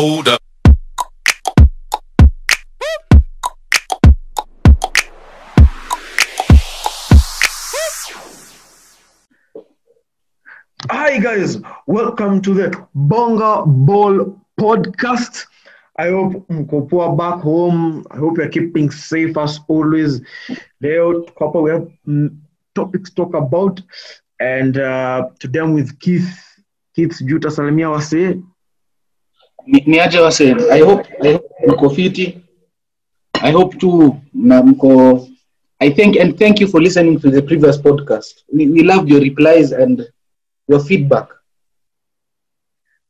Hold up. Hi guys, welcome to the Bonga Ball podcast. I hope mko poa back home. I hope you're keeping safe as always. Leo tuko we have mm, topics to talk about and uh, today I'm with Keith. Keith, sijui utasalimia wasee. Ni- niaje wase i hope i hope mko fiti i hope tu na mko i think and thank you for listening to the previous podcast we, we loved your replies and your feedback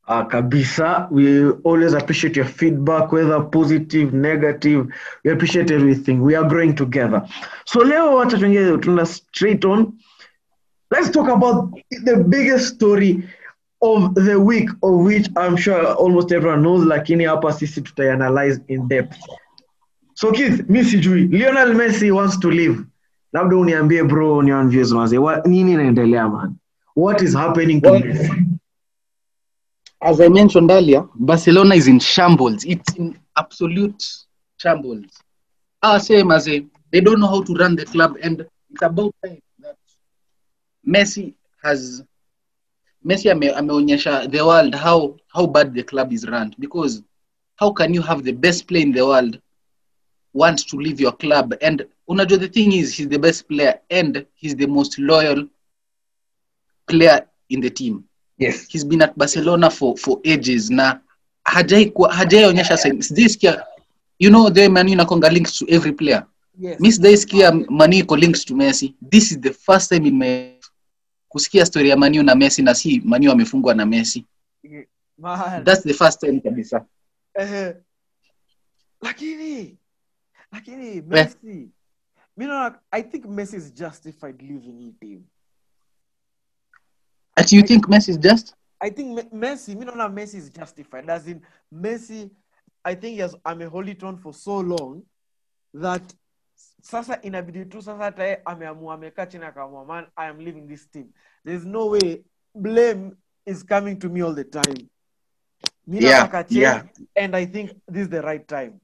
Uh, kabisa, we always appreciate your feedback, whether positive, negative. We appreciate everything. We are growing together. So leo wacha tuingie tuna straight on. Let's talk about the biggest story of the week of which I'm sure almost everyone knows, like lakini hapa sisi tutaianalyze in depth. So Keith, mi sijui Lionel Messi wants to leave. Labda uniambie bro, ni on views manze. Wa- Nini inaendelea man? What is happening to Well, Messi? as i mentioned earlier barcelona is in shambles it's in absolute shambles ah same as a, they don't know how to run the club and it's about time that messi has messi ame, ameonyesha the world how how bad the club is run. Because how can you have the best player in the world want to leave your club? And unajua the thing is he's the best player and he's the most loyal player in the team. Yes. he's been at barcelona for for ages na hajaionyesha sijaisikia you know the manu inakonga links to every player. Yes. mi sijaisikia manu iko links to messi. This is the first time in my kusikia story ya manu na messi na si manu amefungwa na messi. Man. that's the first time kabisa. Eh, lakini lakini Messi mi naona I think Messi is justified leaving hii team. ati you think messi is just? I think Me- Messi mi naona Messi is justified as in Messi I think he has amehold it on for so long that sasa inabidi tu sasa hata yeye ameamua amekaa chini akaamua man I am leaving this team. There's no way blame is coming to me all the time. Yeah, yeah. and I think this is the right time.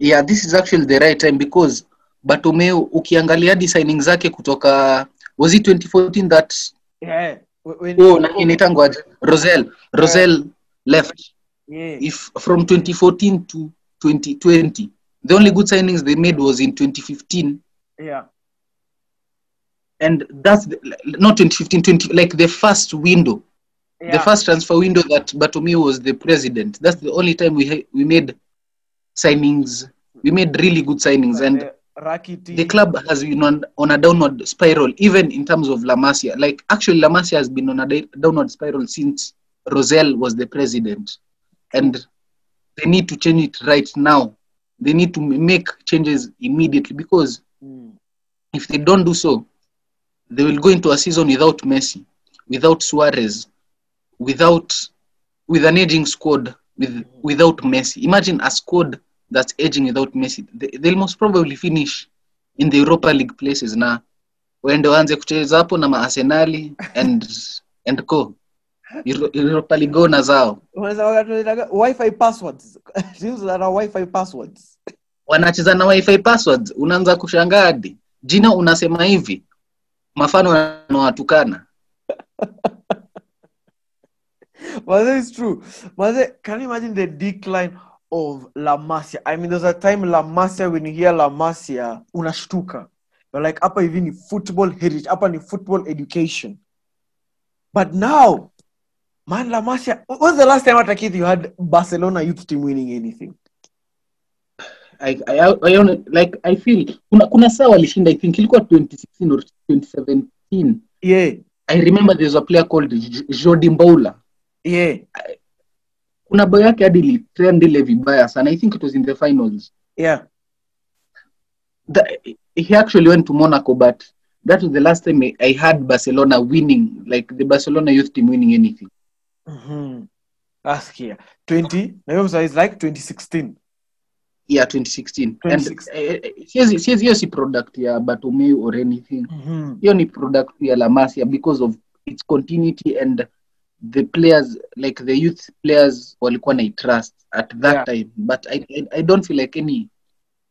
yeah this is actually the right time because batomeu ukiangalia hadi signing zake kutoka was it 2014 that Yeah. When, oh, inaitangwa rosel rosel left yeah. if from 2014 to 2020 the only good signings they made was in 2015 yeah. and that's the, not 2015 20 like the first window. Yeah. the first transfer window that Bartomeu was the president. That's the only time we ha- we made signings. We made really good signings. And Rakitic. the club has been on, on a downward spiral even in terms of La Masia. Like actually La Masia has been on a di- downward spiral since Rosell was the president. And they need to change it right now they need to make changes immediately because Mm. if they don't do so they will go into a season without Messi without Suarez without with an aging squad with without Messi. Imagine a squad that's aging without Messi. They, they'll most probably finish in the Europa League places na. Waende waanze kucheza hapo na maarsenali and and co Europa ligona na zao wifi passwords. Wifi passwords. Wanacheza na wifi passwords. Unaanza kushangaa hadi jina unasema hivi. Mafano wanawatukana Maze is true. Maze, can you imagine the decline of La Masia? I mean there's a time La Masia when you hear La Masia unashtuka. You're like hapa hivi ni football heritage. Hapa ni football education. But now man La Masia when's the last time at Akith you had Barcelona youth team winning anything? I, I, I, I, like I feel kuna, kuna saa walishinda I think ilikuwa 2016 or 2017 yeah. I remember there's a player called Jordi Mboula yeah. Kuna bao yake hadi ilitrend ile vibaya sana. I think it was in the finals. Yeah. The, he actually went to Monaco but that was the last time I, I had Barcelona winning like the Barcelona youth team winning anything mm-hmm. ask 20 na hiyo is like 2016 yeah 2016 and 2016. eh, eh, hiyo si product ya batomeu or anything mm-hmm. hiyo ni product ya lamasia because of its continuity and the players like the youth players walikuwa na trust at that Yeah. time but I, I i don't feel like any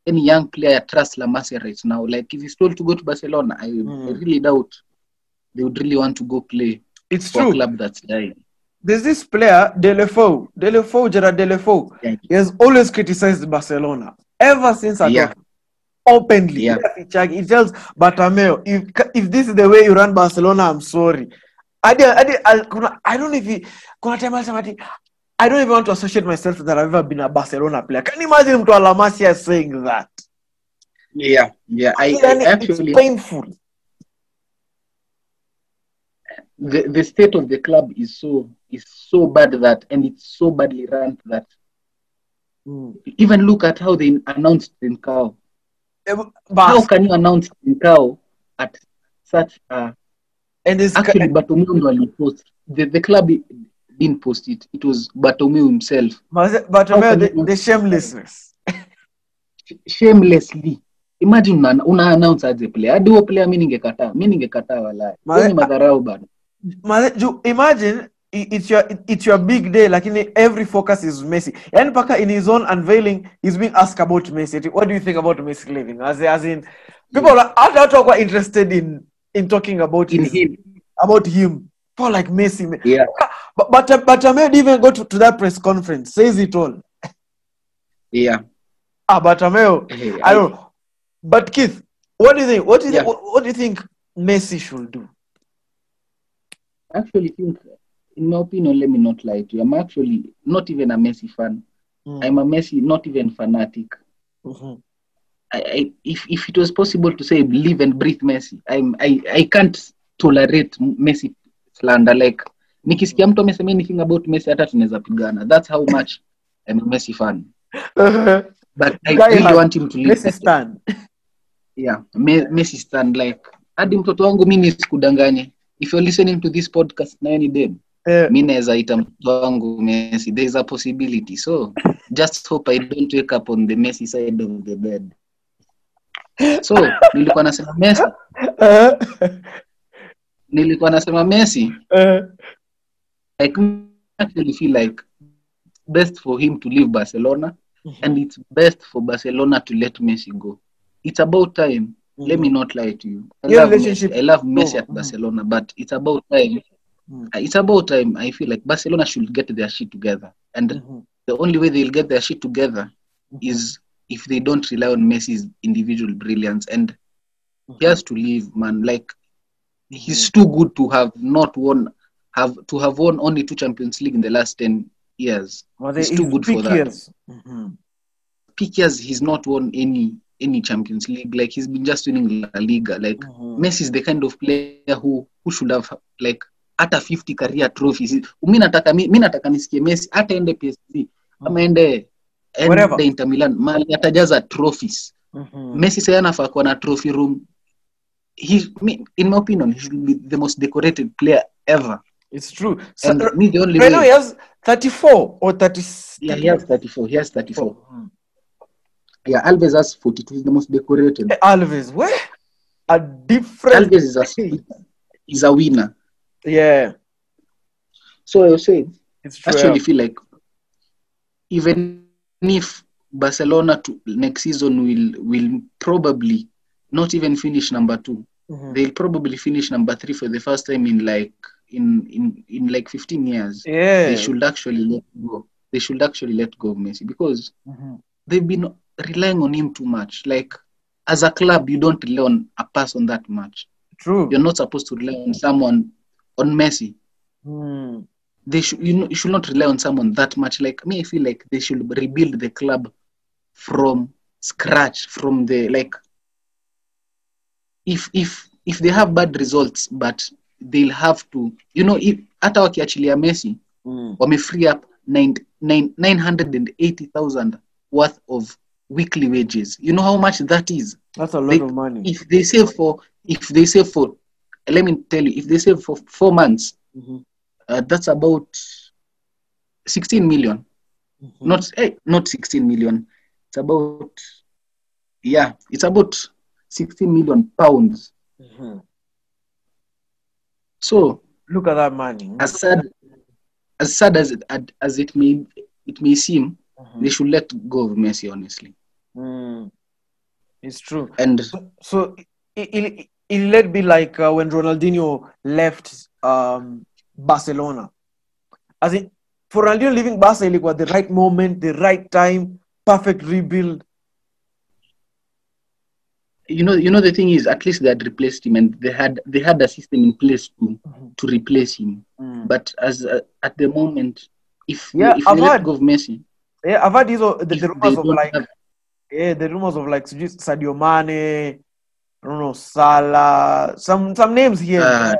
any young player trusts lamasia right now like if he's told to go to Barcelona I, I Mm. really doubt they would really want to go play It's for a club that's dying There's this player, Deulofeu. Deulofeu, Gerard Deulofeu. Yeah. He has always criticized Barcelona ever since I Yeah. openly. Yeah. He tells Bartomeu, if if this is the way you run Barcelona, I'm sorry. Hadi, hadi, al- kuna- I don't know if he, kuna time alisema I don't even want to associate myself that I've ever been a Barcelona player. Can you imagine mtu wa La Masia saying that? yeah yeah I, Yani, I it's actually painful. The, the state of the club is so is so bad that and it's so badly run that Mm. even look at how they announced Trincao. Eh, How can you announce in Trincao at such a and it's actually Bartomeu ndo alipost the, the club didn't post it. It was Bartomeu himself. Bartomeu, the, the shamelessness. shamelessly. Imagine una, una announce aje player. Hadi huo player mi ningekataa mi ningekataa walai Hiyo ni madharau bana imagine it's your it's your big day lakini every focus is messi yani paka in his own unveiling he's being asked about messi. What do you think about messi leaving as, as in people are hata watu wako interested in in talking about in his- him. about him. People like messi yeah. But but, but uh, uh, Ahmed even go to, to that press conference says it all. Yeah. Ah but uh, Ahmed, Hey, i don't know. But keith what do you think? What do you Yeah. think, what, what do you think messi should do actually think in my opinion let me not lie to you i'm actually not even a messi fan Mm. i'm a messi not even fanatic Mhm. I, I, if, if it was possible to say live and breathe Messi, I'm, I, I can't tolerate Messi slander. Like nikisikia mtu amesema anything about Messi hata tunaweza pigana. That's how much I'm a Messi fan. But I really want him to live. messi stand Yeah, Me, Messi stand like hadi mtoto wangu mimi sikudanganye. If you're listening to this podcast na ni dem yeah. mi naweza ita mtoto wangu Messi. There is a possibility. So just hope I don't wake up on the Messi side of the bed. So nilikuwa nasema Messi eh, nilikuwa nasema Messi eh. like actually feel like best for him to leave Barcelona and it's best for Barcelona to let Messi go. It's about time. Let me not lie to you. I Your love relationship Messi. I love Messi at. Mm. Barcelona, but it's about time. Mm. Uh, It's about time. I feel like Barcelona should get their shit together, and Mhm. the only way they'll get their shit together is if they don't rely on Messi's individual brilliance. And he has to leave, man. Like he's too good to have not won, have to have won only two Champions League in the last ten years. Well, He's too good for that. Mhm. Peak years, he's not won any any Champions League. Like he's been just winning La Liga. Like Mhm. Messi is the kind of player who who should have like hata 50 career trophies. Mi nataka mi, mi nataka nisikie Messi hata ende PSG ama ende ende Inter Milan mali atajaza trophies. Mhm. Messi sasa anafaa kuwa na trophy room. He, me, in my opinion, he should be the most decorated player ever. It's true. So, And me, the only right now he has 34 or 30. yeah, he has 34. He has 34. Mhm. Yeah, Alves has 42. He's the most decorated. Eh, Alves, where? A different. Alves is a is a winner. Yeah, So I was saying, it's true. actually feel like even if Barcelona to, next season will will probably not even finish number two, Mhm. they'll probably finish number three for the first time in like in in in like 15 years. yeah. They should actually let go. They should actually let go of Messi because Mhm. they've been relying on him too much. Like as a club, you don't rely on a person that much. True. You're not supposed to rely on someone on Messi. Mm. They should you, know, you should not rely on someone that much. Like me, I feel like they should rebuild the club from scratch, from the like if if if they have bad results, but they'll have to, you know, if hata wakiachilia Messi, Mm. free up nine, nine, 980,000 worth of weekly wages. You know how much that is? That's a lot They- of money. If they save for, if they save for, let me tell you, if they save for four months, Mhm. uh, that's about 16 million. Mhm. Not, eh, not 16 million. It's about, yeah, it's about 16 million pounds. Mhm. So Look at that money. as sad, as sad as it as it may it may seem, they should let go of Messi, honestly. Mm. It's true. And So, so it, it, it let be like uh, when Ronaldinho left um, Barcelona. As in, for Ronaldinho leaving Barca, it was the right moment, the right time, perfect rebuild. you know, you know the thing is, at least they had replaced him, and they had they had a system in place to to replace him. But as uh, at the moment, if Yeah, if I've they let go of Messi, Yeah, I've heard these the, the rumors of like have- yeah, the rumors of like Sadio Mane, Bruno Salah, some some names here. uh,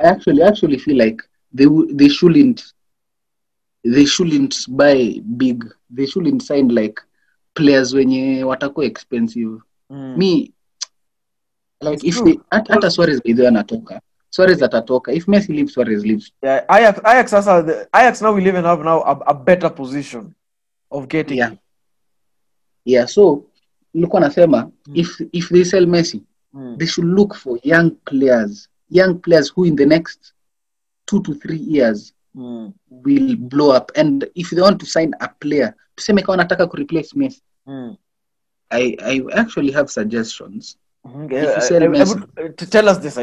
I actually actually feel like they they shouldn't they shouldn't buy big. They shouldn't sign like players wenye watakuwa expensive. Mm. Me like It's if they hat- hata Suarez by the way anatoka. Suarez atatoka. If Messi leaves, Suarez leaves. Yeah, Ajax, Ajax, also, the, Ajax now we live in have now a, a better position of getting. Yeah. Yeah, so nilikuwa nasema Mm. if if they sell Messi, Mm. they should look for young players, young players who in the next two to three years Mm. will blow up. And if they want to sign a player, tuseme kawa nataka kureplace Messi, Mm. I, I actually have suggestions. If you Messi. tell us this,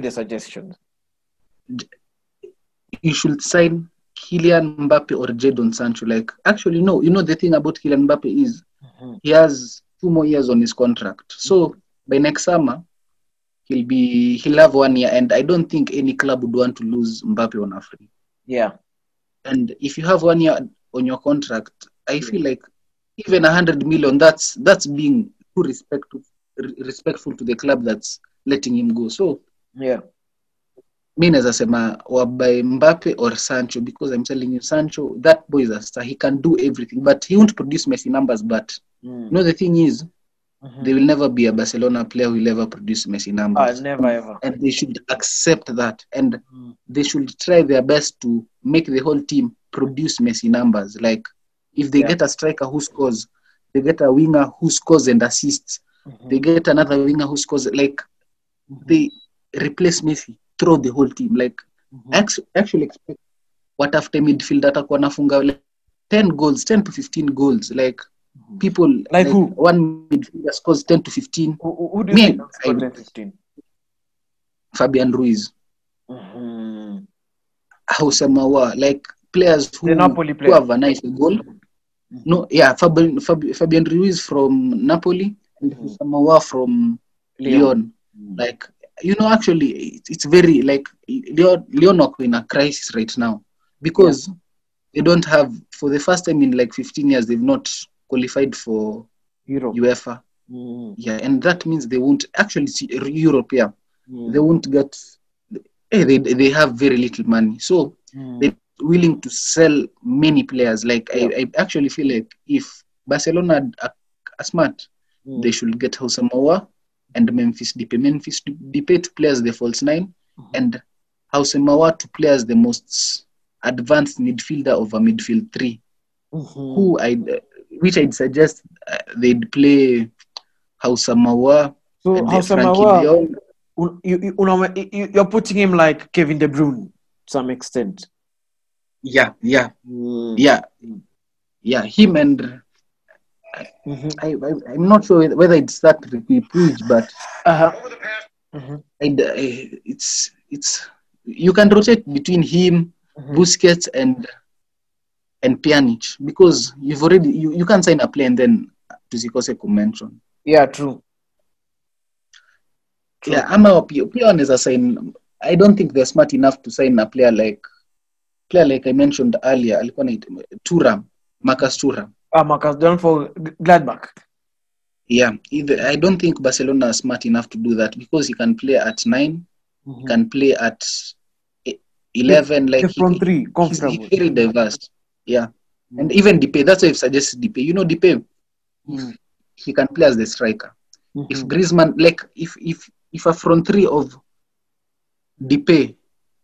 the suggestions? Should sign Kylian Mbappe or Jadon Sancho. Like actually, no, you know the thing about Kylian Mbappe is Mhm. he has two more years on his contract. So by next summer, he'll be he'll have one year, and I don't think any club would want to lose Mbappe on a free. Yeah. And if you have one year on your contract, I feel like even a hundred million, that's that's being too respectful respectful to the club that's letting him go. So Yeah. Mi naweza sema wabuy Mbappe or Sancho because I'm telling you Sancho that boy is a star he can do everything but he won't produce Messi numbers but Mm. you know the thing is Mhm. there will never be a Barcelona player who will ever produce Messi numbers never ever. and they should accept that and Mm. they should try their best to make the whole team produce Messi numbers like if they Yeah. get a striker who scores they get a winger who scores and assists Mhm. they get another winger who scores like they replace Messi throughout the whole team like Mhm. I actually expect what after midfield atakuwa nafunga like 10 goals 10 to 15 goals like people Like who? one midfielder scores 10 to 15 Who, who- do you Me, think can score I- 10, 15? Fabian Ruiz Mhm. Houssem Aouar like players who, Napoli who have a nice goal no yeah Fabian, Fabi- Fabian Ruiz from Napoli and Mhm. Houssem Aouar from Leon. Lyon like you know actually it- it's very like are in a crisis right now because they don't have for the first time in like 15 years they've not qualified for Hero. UEFA Mhm. yeah and that means they won't actually see Europe yeah Mhm. they won't get eh, they, they have very little money so Mhm. they willing to sell many players like I, I actually feel like if Barcelona are, are, smart Mhm. they should get Houssem Aouar and Memphis Depay. Memphis Depay to play as the false 9 Mhm. and Houssem Aouar to play as the most advanced midfielder of a midfield three. Mhm. Who I which I'd suggest uh, they'd play Houssem Aouar So and how then Lyon. you, you, you, you're putting him like Kevin De Bruyne to some extent. Yeah, yeah, Mm. yeah, yeah. Him and Mhm. I, I I'm not sure whether it's that preach, but Uh-huh. Mhm. and uh, it's it's you can rotate between him Mhm. Busquets and and Pjanic because you've already you, you can't sign a player and then tusikose kumention Yeah, true. True. yeah ama pia wanaweza sign I don't think they're smart enough to sign a player like player like I mentioned earlier alikuwa na Thuram Marcus Thuram Ah, Marcus done for Gladbach. yeah either, I don't think Barcelona are smart enough to do that because he can play at 9 he can play at e- 11 like he, three, comfortable. very diverse yeah and even Depay that's why I've suggested Depay you know Depay Mm. he can play as the striker if Mhm. Griezmann like if if if a front three of Depay,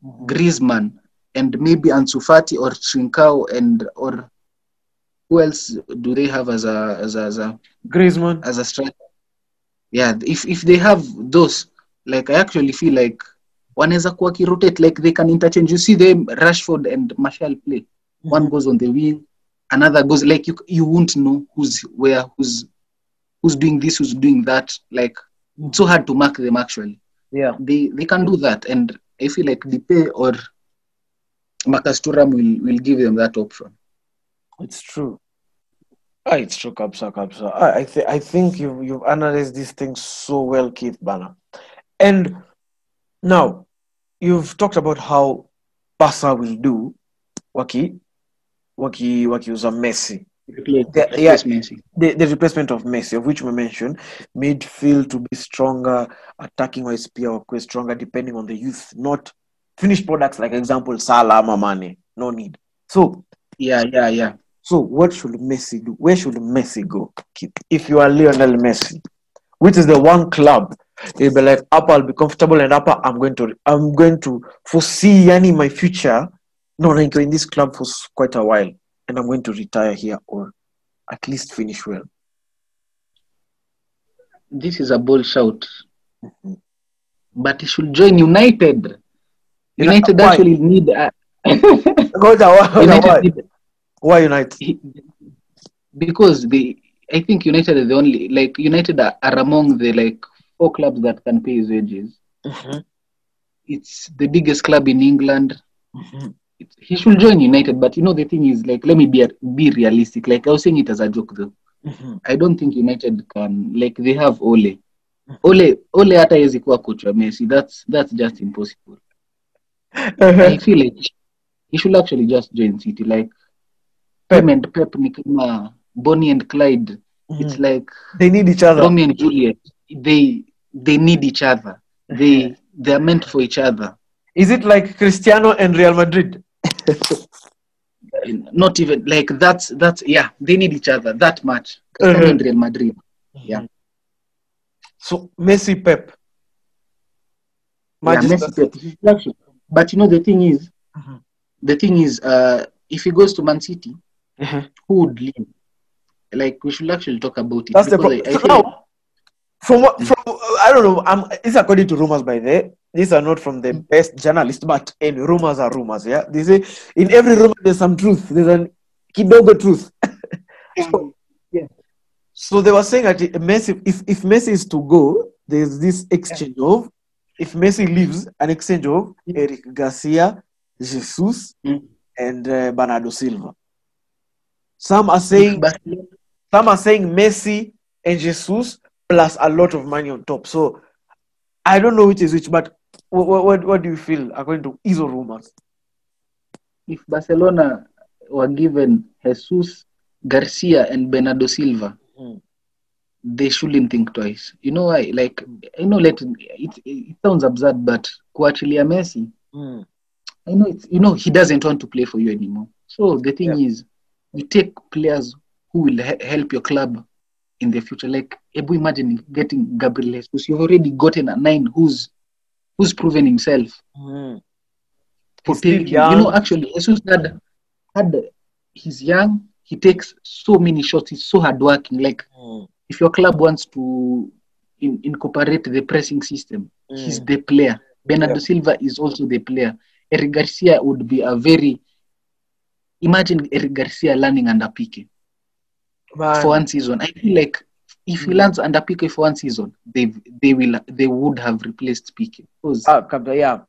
Mhm. Griezmann, and maybe Ansu Fati or Trincao and or who else do they have as a as a as a, Griezmann. as a striker? Yeah, if if they have those, like I actually feel like wanaweza kuwa rotate like they can interchange. You see them rashford and Martial play. Mm-hmm. One goes on the wing another goes like you, you won't know who's where who's who's doing this who's doing that like it's so hard to mark them actually. Yeah. They they can do that and i feel like Depay or Marcus Thuram will will give them that option It's true. Ah, it's true, Kapsa, Kapsa. I, I, th- I think you, you've analyzed these things so well, Keith Banner. And now, you've talked about how Barca will do waki, waki, wakiuza Messi. Replace- Yeah, replace yeah. Messi. The, the replacement of Messi, of which we mentioned, midfield to be stronger, attacking wise pia wakuwe stronger depending on the youth, not finished products like example Salah, ama Mane. No need. So yeah yeah yeah So what should Messi do? Where should Messi go? If you are Lionel Messi, which is the one club you'll be like, up I'll be comfortable and upper I'm going to I'm going to foresee yani my future. No, like in this club for quite a while, and I'm going to retire here or at least finish well. this is a bold shout Mhm. but he should join United. United why? actually need a, why, United need, why United? he- because they I think United are the only like United are, are among the like four clubs that can pay his wages. Mhm, It's the biggest club in England. mhm. It's, he should join United, but you know the thing is like let me be be realistic. Like I was saying it as a joke though. Mhm. I don't think United can like they have Ole. Ole Ole hata hawezi kuwa coach wa Messi. That's that's just impossible. I feel like he should actually just join City. Like Pep. Pep and Pep ni kama Bonnie and Clyde. It's Mhm. like They need each other. Romeo and Juliet. They they need each other. They they are meant for each other. Is it like Cristiano and Real Madrid? Not even like that's that's yeah. They need each other that much. Cristiano Mhm. and Real Madrid. Yeah. So Messi, Pep. Yeah, Messi, Pep. He should actually- But you know the thing is, Mhm. the thing is, uh, if he goes to Man City, Mhm. who would leave? Like we should actually talk about it. That's the problem. I- I So feel like- now, from what, from I don't know. I'm, it's according to rumors by the. These are not from the best journalists, but and rumors are rumors. Yeah, they say in every rumor there's some truth. There's an kidogo truth. so, Yeah. so they were saying that Messi, if if Messi is to go, there's this exchange of if Messi leaves, an exchange of Eric Garcia, Jesus, Mm. and uh, Bernardo Silva. Some are saying some are saying Messi and Jesus plus a lot of money on top. So I don't know which is which, but what, what, what do you feel according to Iso rumors? if Barcelona were given Jesus, Garcia, and Bernardo Silva, Mm. they shouldn't think twice. You know why? Like, I know, let it, it sounds absurd, but kuachilia Messi, I know it's you know he doesn't want to play for you anymore. So the thing is, you take players who will he- help your club in the future. Like, Ebu, imagine getting Gabriel Jesus. You've already gotten a nine who's who's proven himself Mm. for taking. You know, actually, Jesus had had he's young. He takes so many shots. He's so hardworking. Like, if your club wants to in, incorporate the pressing system, he's the player. Bernardo Yeah. Silva is also the player. Eric Garcia would be a very imagine Eric Garcia learning under Pique Man, for one season. I feel like if he Mm. learns under Pique for one season, they they will they would have replaced Pique because ah, yeah.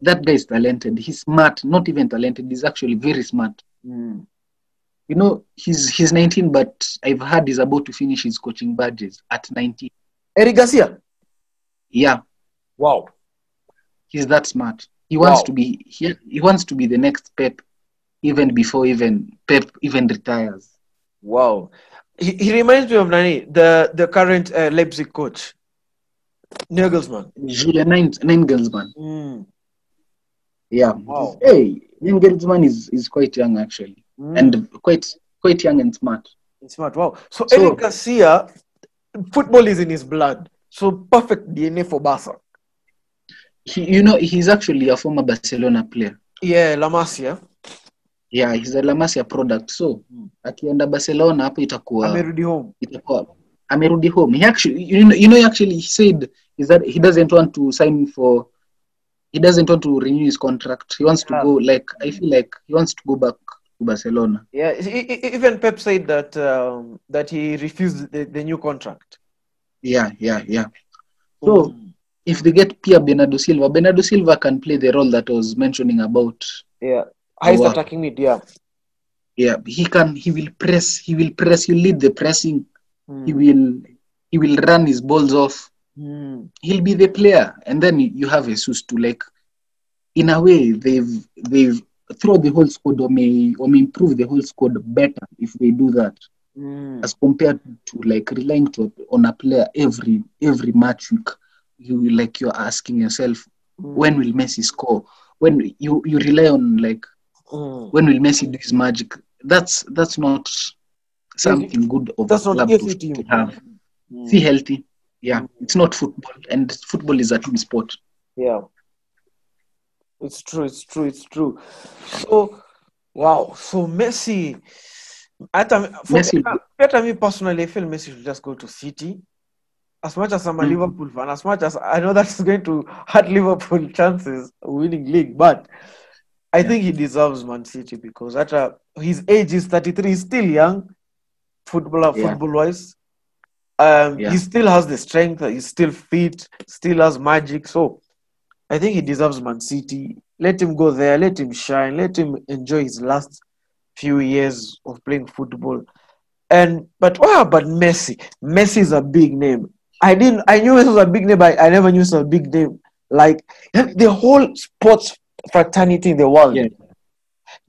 that guy is talented. He's smart, not even talented. He's actually very smart. Mm. You know, he's he's 19, but I've heard he's about to finish his coaching badges at 19. Eric Garcia. Yeah, Wow. he's that smart. He wants Wow. to be he, he wants to be the next Pep, even before even Pep even retires. Wow. He, he reminds me of Nani, the, the current uh, Leipzig coach, Nagelsmann. Julian Nagelsmann. Mm. Yeah. Wow. Hey, Nagelsmann is is quite young actually, Mm. and quite quite young and smart. Smart. Wow. So, So- Eric Garcia, football is in his blood. So perfect DNA for Barca. He, you know, he's actually a former Barcelona player. Yeah, La Masia. Yeah, he's a La Masia product. So Mm. akienda Barcelona hapo itakuwa Amerudi home. itakuwa amerudi home. He actually, you know, you know, actually he said is that he doesn't want to sign for he doesn't want to renew his contract. He wants to go like I feel like he wants to go back to Barcelona. Yeah, even Pep said that um, that he refused the, the new contract. Yeah, yeah, yeah. So if they get Pia Bernardo Silva, Bernardo Silva can play the role that I was mentioning about. yeah, wow. attacking mid. Yeah, Yeah, he can. He will press. He will press. He lead the pressing. He Mm. will. He will run his balls off. Mm. He'll be the player, and then you have Jesus to like. In a way, they've they've throw the whole squad or may or may improve the whole squad better if they do that. Mm. as compared to like relying to, on a player every every match week you like you're asking yourself when will messi score when you you rely on like Mm. when will messi do his magic that's that's not something good of That's not club to, to have Mm. see healthy yeah it's not football and football is a team sport Yeah. It's true, it's true, it's true. So, wow. So, Messi, hata, for Messi- me, me personally, I feel Messi should just go to City. As much as I'm a Mm. Liverpool fan, as much as I know that's going to hurt Liverpool chances of winning league, but I Yeah. think he deserves Man City because at a, his age is 33, he's still young, footballer, Yeah. football wise. Um, Yeah. He still has the strength, he's still fit, still has magic. So I think he deserves Man City. Let him go there, let him shine, let him enjoy his last few years of playing football. And but wow, but Messi, Messi is a big name. I didn't I knew it was a big name, but I never knew it was a big name. Like the whole sports fraternity in the world. Yeah.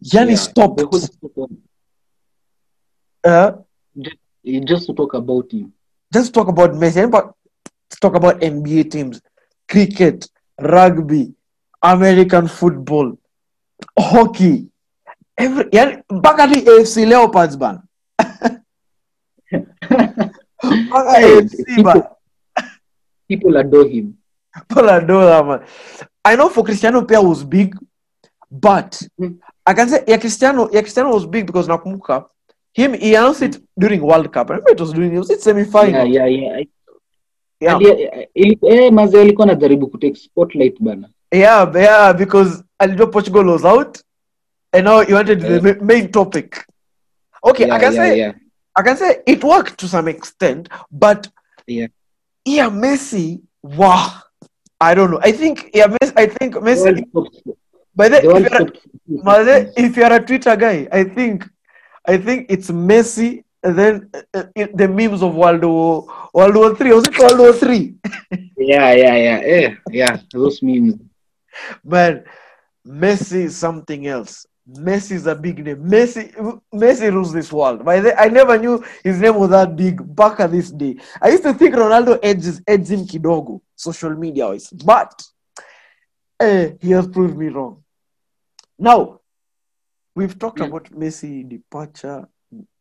Yanni Yeah, stopped. uh, just to talk about him just talk about Messi, but talk about NBA teams, cricket, rugby, American football, hockey. Every yani, mpaka the AFC Leopards ban. AFC ban. people adore him Adore man. I know for Cristiano Pia was big, but Mm. I can say yeah, Cristiano, yeah, Cristiano was big because Nakumbuka, him he announced it during World Cup. I remember it was during it was it semi final. yeah, yeah. Yeah. Ali- ili- eh, maze alikuwa anajaribu kutake spotlight bana Yeah, yeah, because Alido Portugal was out, and now you wanted the Yeah. ma- main topic. Okay, I can yeah, say yeah. I can say it worked to some extent, but Yeah. yeah, Messi, wow, I don't know. I think yeah, Messi, I think Messi. By the, if, you're a, if you're a Twitter guy, I think I think it's Messi. And then uh, uh, the memes of World War World War Three was it World War Three? yeah yeah yeah eh, yeah those memes But Messi is something else. Messi is a big name. Messi, Messi rules this world. By the, I never knew his name was that big back at this day. I used to think Ronaldo edges, edges him kidogo, social media wise, but eh, he has proved me wrong. Now, we've talked Yeah. about Messi departure.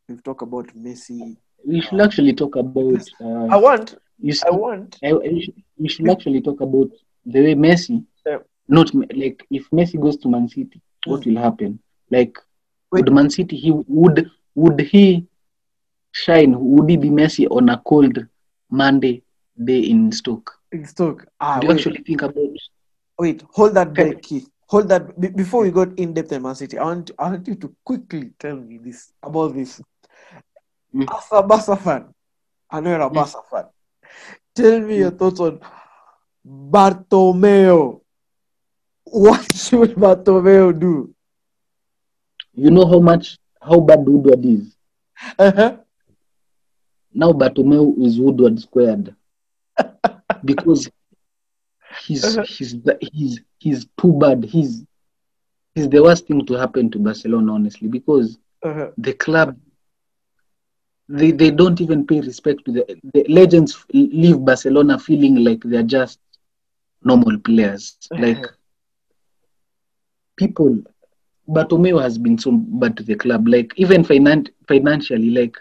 We've talked about Messi. we should actually talk about uh, I want, you see, I want. I, I should, we should actually talk about the way Messi, Yeah. not like if Messi goes to Man City, what Mm. will happen? Like, would Man City he would would he shine? Would he be Messi on a cold Monday day in Stoke? In Stoke. Ah, Do you wait. actually think about? Wait, hold that Okay. Keith. Hold that be- before we got in depth in Man City. I want I want you to quickly tell me this about this. Mm. As a Barca fan, I know you're a Mm. Barca fan. Tell me your thoughts on Bartomeu. What should Bartomeu do? You know how much how bad Woodward is. Uh-huh. Now Bartomeu is Woodward squared because he's Uh-huh. he's he's he's too bad. He's he's the worst thing to happen to Barcelona, honestly, because Uh-huh. the club they, they don't even pay respect to the, the legends leave Barcelona feeling like they're just normal players. Like people Bartomeu has been so bad to the club. Like even finan- financially, like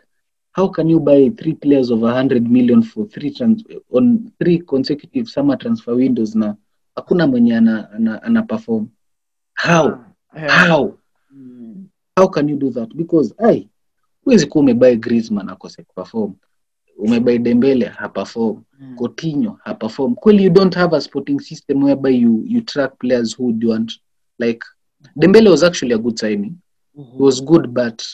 how can you buy three players of a hundred million for three trans- on three consecutive summer transfer windows na hakuna mwenye ana, ana, ana perform? How? Yeah. how? Mm. how can you do that? Because ai huwezi kuwa umebuy Griezmann akose perform. Umebai dembele haperform Coutinho haperform kweli you don't have a sporting system whereby you you track players who do want like dembele was actually a good signing he was good but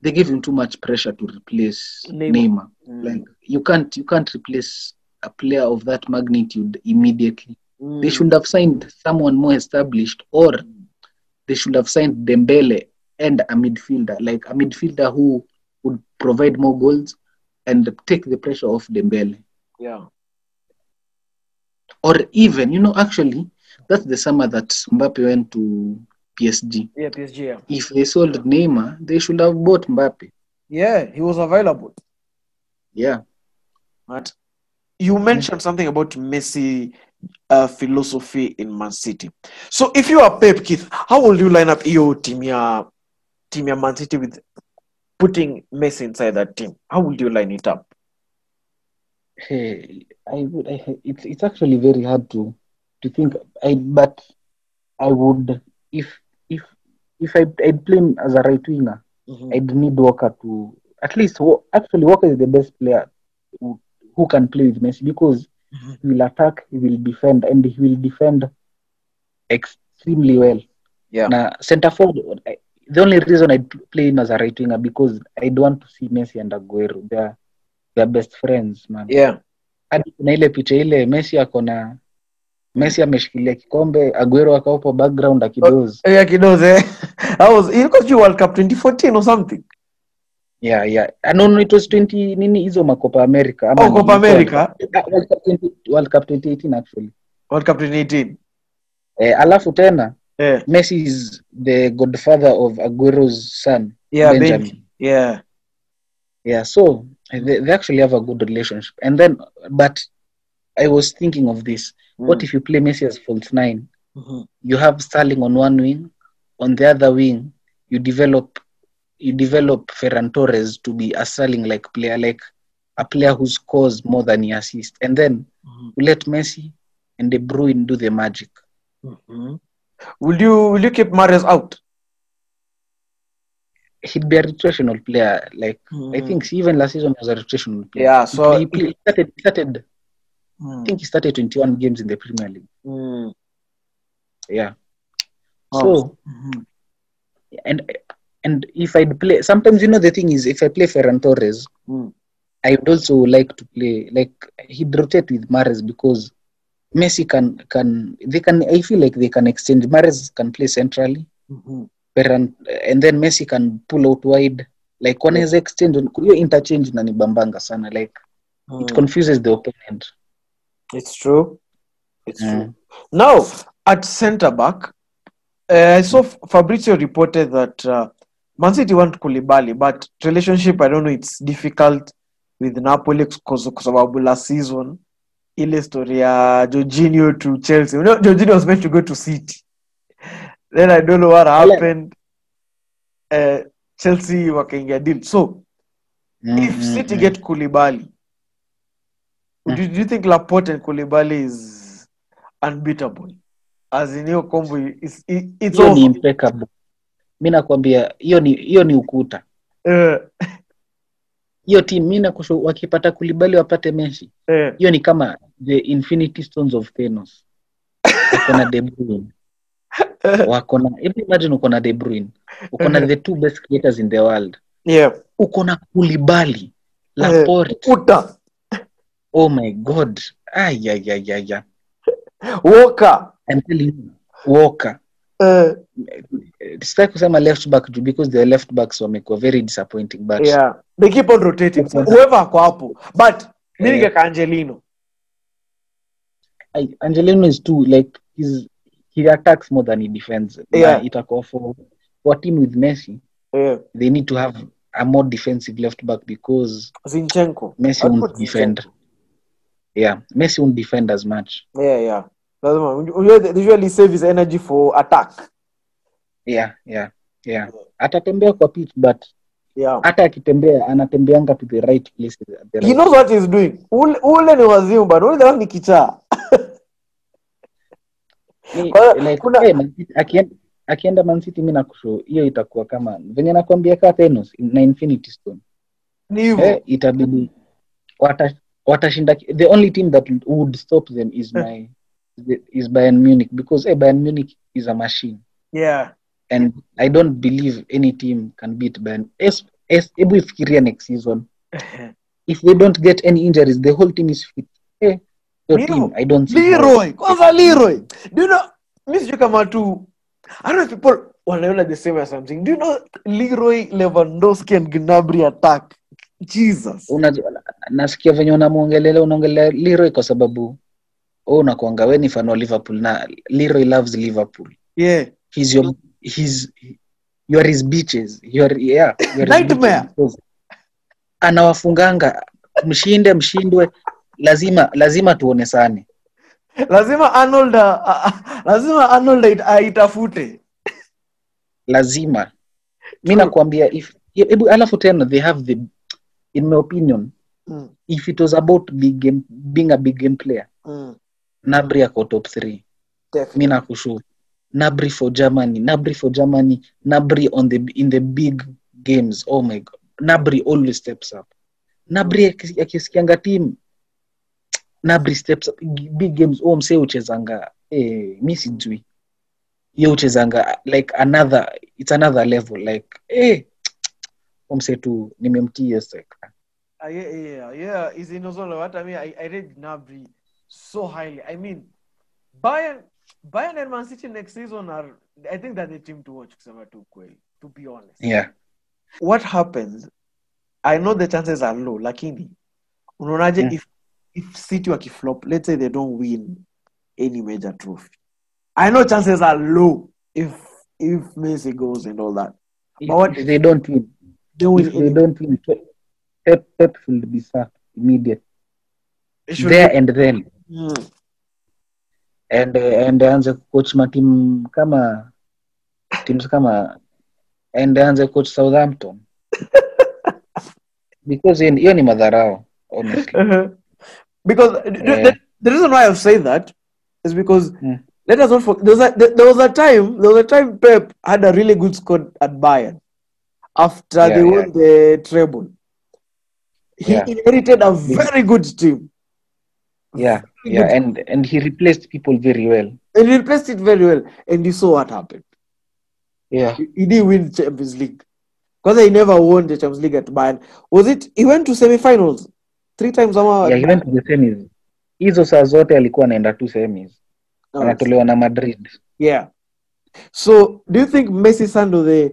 they gave him too much pressure to replace Neymar. Neymar. Mm. Like you can't you can't replace a player of that magnitude immediately. Mm. They should have signed someone more established, or they should have signed Dembele and a midfielder, like a midfielder who would provide more goals and take the pressure off Dembele. yeah. Or even, you know, actually, that's the summer that Mbappe went to PSG. Yeah, PSG. Yeah. If they sold Neymar, they should have bought Mbappe. yeah, he was available. Yeah. But you mentioned something about Messi uh, philosophy in Man City. So if you are Pep Keith, how will you line up your team ya team ya Man City with putting Messi inside that team? How would you line it up? Hey, I would. I, it's it's actually very hard to to think. I but I would if if if I I'd play him as a right winger, I'd need Walker to at least. Actually, Walker is the best player who, who can play with Messi because Mhm. he will attack, he will defend, and he will defend extremely well. Yeah. Now, center forward. I, the only reason I'd play him as a right winger because I don't want to see Messi and Aguero. They're they're best friends, man Yeah. hadi kuna ile picha ile Messi ako na Messi ameshikilia kikombe, Aguero akaopo background akidoze. Yeah, kidoze. I was it was World Cup 2014 or something. Yeah, yeah. Ah, no, no, it was 20 nini hizo makopa America. ama Oh, Copa America. Ah, World Cup 20 World Cup 2018 actually. World Cup 2018. Eh, alafu tena Yeah. Messi is the godfather of Aguero's son. Yeah, Benjamin. Ben, Yeah. Yeah, so they, they actually have a good relationship. And then, but I was thinking of this. What if you play Messi as false nine? Mhm. you have Sterling on one wing, on the other wing, you develop you develop Ferran Torres to be a Sterling like player, like a player who scores more than he assists, and then Mhm. you let Messi and De Bruyne do the magic. Mhm. Will you will you keep Mahrez out? He'd be a rotational player. Like I Mhm. think even last season he was a rotational player. Yeah, He so he, play- he started. He started. I Mm. think he started 21 games in the Premier League. Mm. Yeah. Oh. So Mhm. and and if I play, sometimes you know the thing is if I play Ferran Torres, Mm. I would also like to play like he'd rotate with Mahrez because Messi can can they can I feel like they can exchange. Mahrez can play centrally, Mhm. Ferran, and then Messi can pull out wide. Like wanaweza exchange hiyo interchange inanibambanga sana like it Mm. confuses the opponent. It's true. It's Mm. true. Now, at centre back, uh, I saw Fabrizio reported that uh, Man City want Koulibaly, but relationship, I don't know, it's difficult with Napoli because kwa sababu last season ile story ya Jorginho to Chelsea. You know, Jorginho was meant to go to City. Then I don't know what happened. Uh, Chelsea wakaingia deal. So, if Mm, City mm, get Koulibaly, Mm. do, do you think Laporte and Koulibaly is unbeatable? As in hiyo combo is it, it's hiyo ni impeccable. Mi nakwambia hiyo ni hiyo ni ukuta. Uh, Hiyo team mi nakushu wakipata Kulibali wapate Messi. uh, hiyo ni kama the infinity stones of Thanos. Wako na De Bruyne. Wako na hebu imagine uko na De Bruyne. Uko na the two best creators in the world. yeah. Uko na Koulibaly, Laporte. Uta, Oh my god. ayayayaya ay ay ay. ay. Walker. I'm telling you. Walker. Uh, Sitaki kusema left back juu because the left backs wamekuwa very disappointing but yeah. They keep on rotating. Whoever ako hapo. But mi ningeka Angelino. I, Angelino is too like he's he attacks more than he defends. Yeah. Itakuwa for for team with Messi Yeah. they need to have a more defensive left back because Zinchenko. Messi won't defend. Zinchenko. Yeah, Messi won't defend as much. Yeah, yeah. Lazima. Usually save his energy for attack. Yeah, yeah, yeah. Atatembea kwa pitch but Yeah. hata akitembea anatembeanga to the right places the He right. knows what he's doing. Ule, ule ni wazimu but ule ni kichaa. Like, kuna- akienda akienda City nakusho hiyo itakuwa kama venye nakwambia kaa thenos na Infinity Stone. Ni hivyo. Eh, itabidi watashinda the only team that would stop them is my is Bayern Munich because eh, Bayern Munich is a machine. Yeah. And I don't believe any team can beat Bayern. Hebu ifikiria next season. If they don't get any injuries the whole team is fit. Eh, your Nino, team I don't see Leroy. Kwanza Leroy. Do you know mi sijui kama tu I don't know if people wanaona the same as something. Do you know Leroy Lewandowski and Gnabry attack? Jesus nasikia venye unamwongelelea unaongelea Leroy kwa sababu oh, unakuanga we ni fan wa Liverpool na Leroy loves Liverpool. Yeah. He's your he's you are his bitches. You are yeah you are Nightmare. anawafunganga. Mshinde mshindwe. Lazima lazima tuonesane lazima Arnold uh, uh, lazima Arnold aitafute. Lazima. Mi True. nakwambia if hebu alafu tena they have the in my opinion mm. if it was about big game, being a big game player Mm. nabri ako top 3 Definitely. mi nakushu nabri for germany nabri for germany nabri on the in the big games. Oh my god. Nabri always steps up. Nabri aki- akisikianga team nabri steps up. Big games oh msee uchezanga. Eh, mi sijui. Ye uchezanga like another it's another level like eh, omse tu nimemtii yes, like, Uh, yeah, yeah, yeah. Is in Ozolo. What I mean, I, I rate Gnabry so highly. I mean, Bayern, Bayern and Man City next season are. I think they're the team to watch. Kusema tu kweli, to be honest. yeah What happens? I know the chances are low. Lakini, unaonaje Mm. if if City wakiflop, let's say they don't win any major trophy. I know chances are low if if Messi goes and all that. if, But what if they don't win They win. if they don't win Pep, Pep will be sacked immediate it there be- and then Mm. and uh, and aanze coach matimu kama teams kama and aanze coach Southampton because hiyo ni- ni honestly Uh-huh. Because the, Yeah. the, the reason why I've said that is because Mm. let us not forget there was, a, there was a time there was a time Pep had a really good squad at Bayern after Yeah, they yeah. won the treble. He Yeah. inherited a very good team yeah Very yeah and and he replaced people very well and he replaced it very well. And you saw what happened. yeah He, he didn't win Champions League because he never won the Champions League at Bayern. Was it? He went to semi-finals three times. ama- yeah he went to the semis hizo saa zote alikuwa anaenda tu semis No, anatolewa na Madrid Yeah. So, do you think Messi Sando the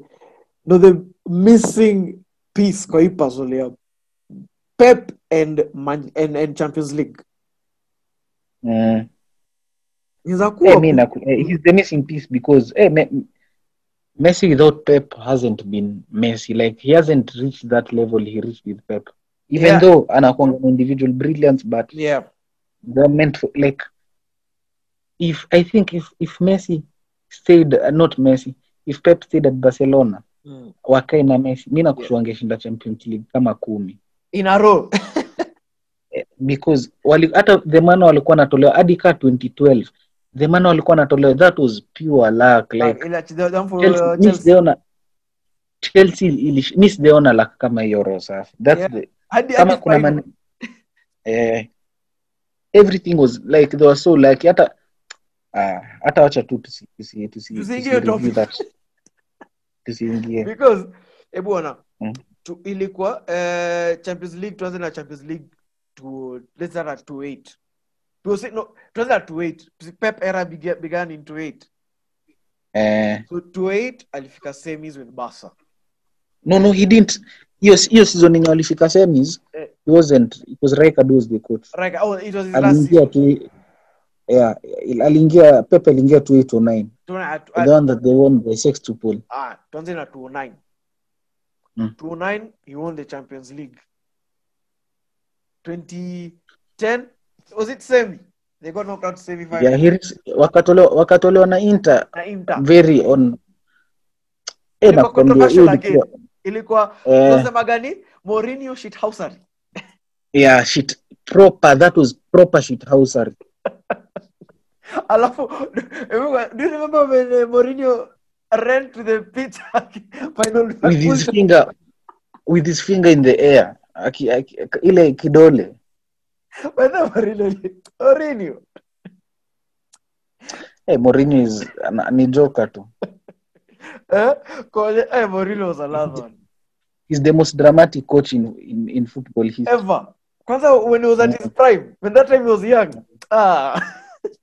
the missing piece kwa hii puzzle ya Pep and Man, and, and Champions League? mm. Inaweza kuwa Eh, mi naku- eh, he's the missing piece because hey, Me- Messi without Pep hasn't been Messi. Like he hasn't reached that level he reached with Pep. Even Yeah. though anakuanga individual brilliance, but yeah. they're meant for like if I think if if Messi stayed uh, not Messi, if Pep stayed at Barcelona Mm. wakae na Messi, mi nakushua angeshinda Champions League kama kumi In a row. Because wali, hata the mana walikuwa natolewa hadi ka 2012 the mana walikuwa natolewa that was pure luck like Ila the Chelsea, uh, mi sijaona luck kama hiyo roho safi. That's Yeah. the Hadi kama hadi kuna man, eh, everything was like they were so lucky. Hata ah, hata wacha tu tusi tusi tusi Tusiingie tusiingie. Because eh bwana Mm. Tu, ilikuwa uh, Champions League tuanze na Champions League to let's start at 28. Tuanze no at 28. Pep era began, began in 28. eh, So 28 alifika semis with Barca. no no he didn't hiyo hiyo season yenye walifika semis Eh. he wasn't it was Rijkaard the coach Right. Oh, it was his last season. tu yeah aliingia Pep aliingia 2809 Tuone at- the one that they won by pull ah, tuanze na 209. Mm. 209 he won the Champions League. 2010 was it semi? They got knocked out semi final. yeah he wakatolewa wakatolewa na Inter Na Inter. very on eh nakwambia hiyo ilikuwa Ilikuwa eh, unasema gani? Mourinho shithousery. yeah shit proper that was proper shithousery Alafu do you remember when uh, Mourinho ran to the pitch final with his finger with his finger in the air aki, aki, ile kidole By the way, Mourinho, hey, Mourinho is ni joker tu Eh? Kwenye- eh, Mourinho was another one. he's the most dramatic coach in, in, in football history Ever. Kwanza when he was at his prime, when that time he was young. Ah.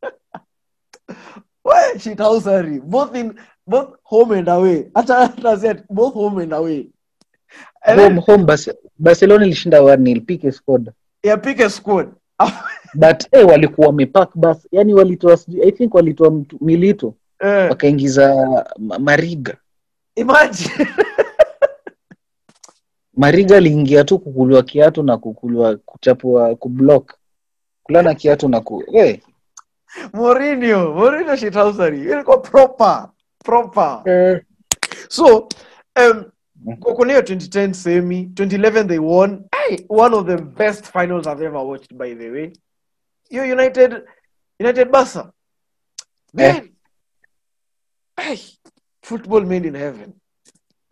Why shit housery? Both in both home and away. Hata said both home and away. And home, then home Barce- barcelona ilishinda 1-0 Pique scored yeah, pick a squad. but eh, walikuwa wamepack bas yani walitoa i think walitoa milito Eh, wakaingiza mariga imagine. mariga aliingia tu kukulwa kiatu na kukuliwa kuchapua kublock kulana kiatu na ku hey. Mourinho, Mourinho shit. Ilikuwa proper, proper. So, um, Mm. kwenye hiyo 2010 semi, 2011 they won. Hey, one of the best finals I've ever watched, by the way. You United, United Barca. Eh. Man, hey, football made in heaven.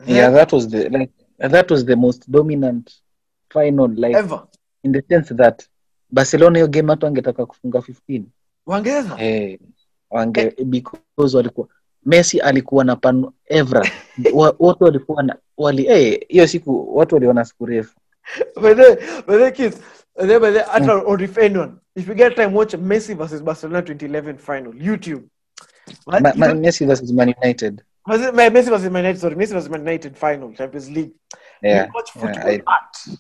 yeah that was the like that was the most dominant final like ever. in the sense that barcelona hiyo game hatu angetaka kufunga 15 Wangeza. eh, wange because walikuwa messi alikuwa na pan evra wote walikuwa na wali eh, hiyo siku watu waliona siku refu But then, but then kids, but then, but then, I don't- or if anyone, if you get time, watch Messi versus Barcelona 2011 final. YouTube. Man, Ma, ma, messi versus man united was Messi versus Man United, sorry, Messi versus Man United final, Champions League. yeah, You watch yeah, I- art.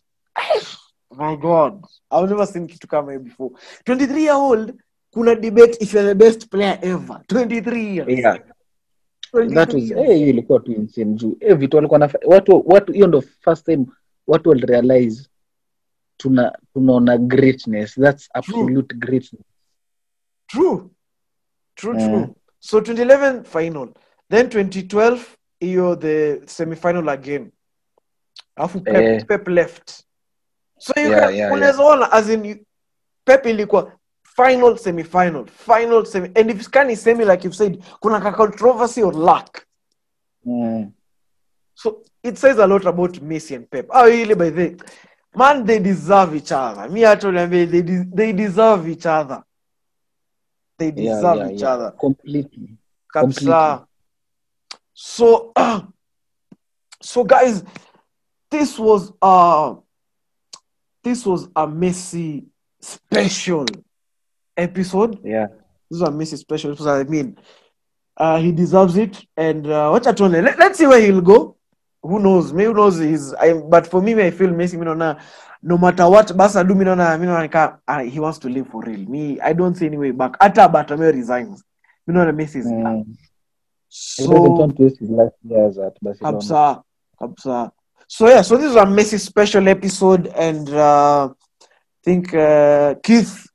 My God, I've never seen kitu kama hiyo before. 23 year old, kuna debate if you're the best player ever. 23 years. yeah. 23 that was eh, ilikuwa tu insane juu eh, vitu walikuwa na watu watu hiyo ndo first time watu walirealize tuna tunaona greatness that's absolute greatness True. True, yeah. true. So 2011 final. Then 2012, hiyo the semi-final again. Alafu Pep, Eh. Pep left. So you Yeah, can yeah, as in Pep ilikuwa final semi-final, final semi and if kani semi like you've said kuna ka controversy or luck. mm. So it says a lot about Messi and Pep. Oh, really by the man they deserve each other. Me I told them they de- they deserve each other. They deserve yeah, each yeah. other. completely kabisa so so guys this was uh this was a Messi special episode. Yeah. This was a Messi special episode i mean uh he deserves it. And uh what I told let, let's see where he'll go. Who knows? Maybe who knows he's I but for me I feel Messi me naona no matter what Barca do me naona me naona nika- uh, he wants to live for real. Me I don't see any way back. Hata Bartomeu resigns. Me naona Messi is mm. he doesn't so want to waste his last years at barcelona. Kabsa, kabsa. So yeah, so this is a Messi special episode, and uh, I think uh, Keith,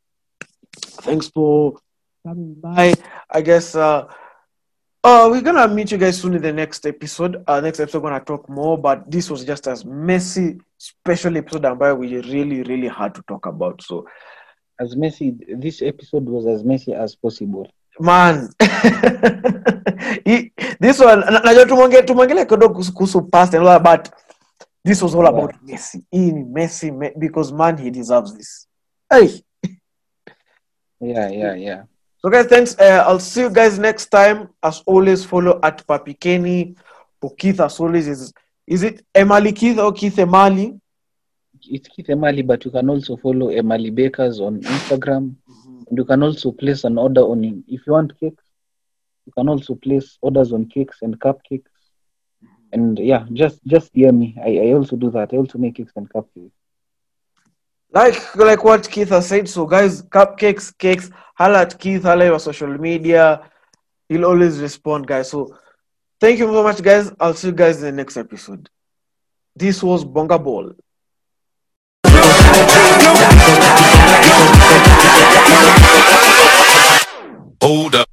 thanks for coming by. I guess uh, uh, we're gonna meet you guys soon in the next episode. Uh, next episode, we're gonna talk more, but this was just as messy special episode, and why we really, really had to talk about. So as messy this episode was as messy as possible man He- this one na- najua tumonge tumongelea kidogo kuhusu- kuhusu past and all that, but this was all Yeah. about messi In messi because man he deserves this hey yeah yeah yeah so guys thanks uh, i'll see you guys next time as always follow at papi kenny for keith as always is is it emali keith or keith emali it's Keith Emali, but you can also follow Emali Bakers on Instagram. And you can also place an order on if you want cakes. You can also place orders on cakes and cupcakes. And yeah, just just DM me. I, I also do that. I also make cakes and cupcakes. Like like what Keith has said. So guys, cupcakes, cakes, holla at Keith, holla your social media. He'll always respond, guys. So thank you so much, guys. I'll see you guys in the next episode. This was Bonga Ball. Hold up.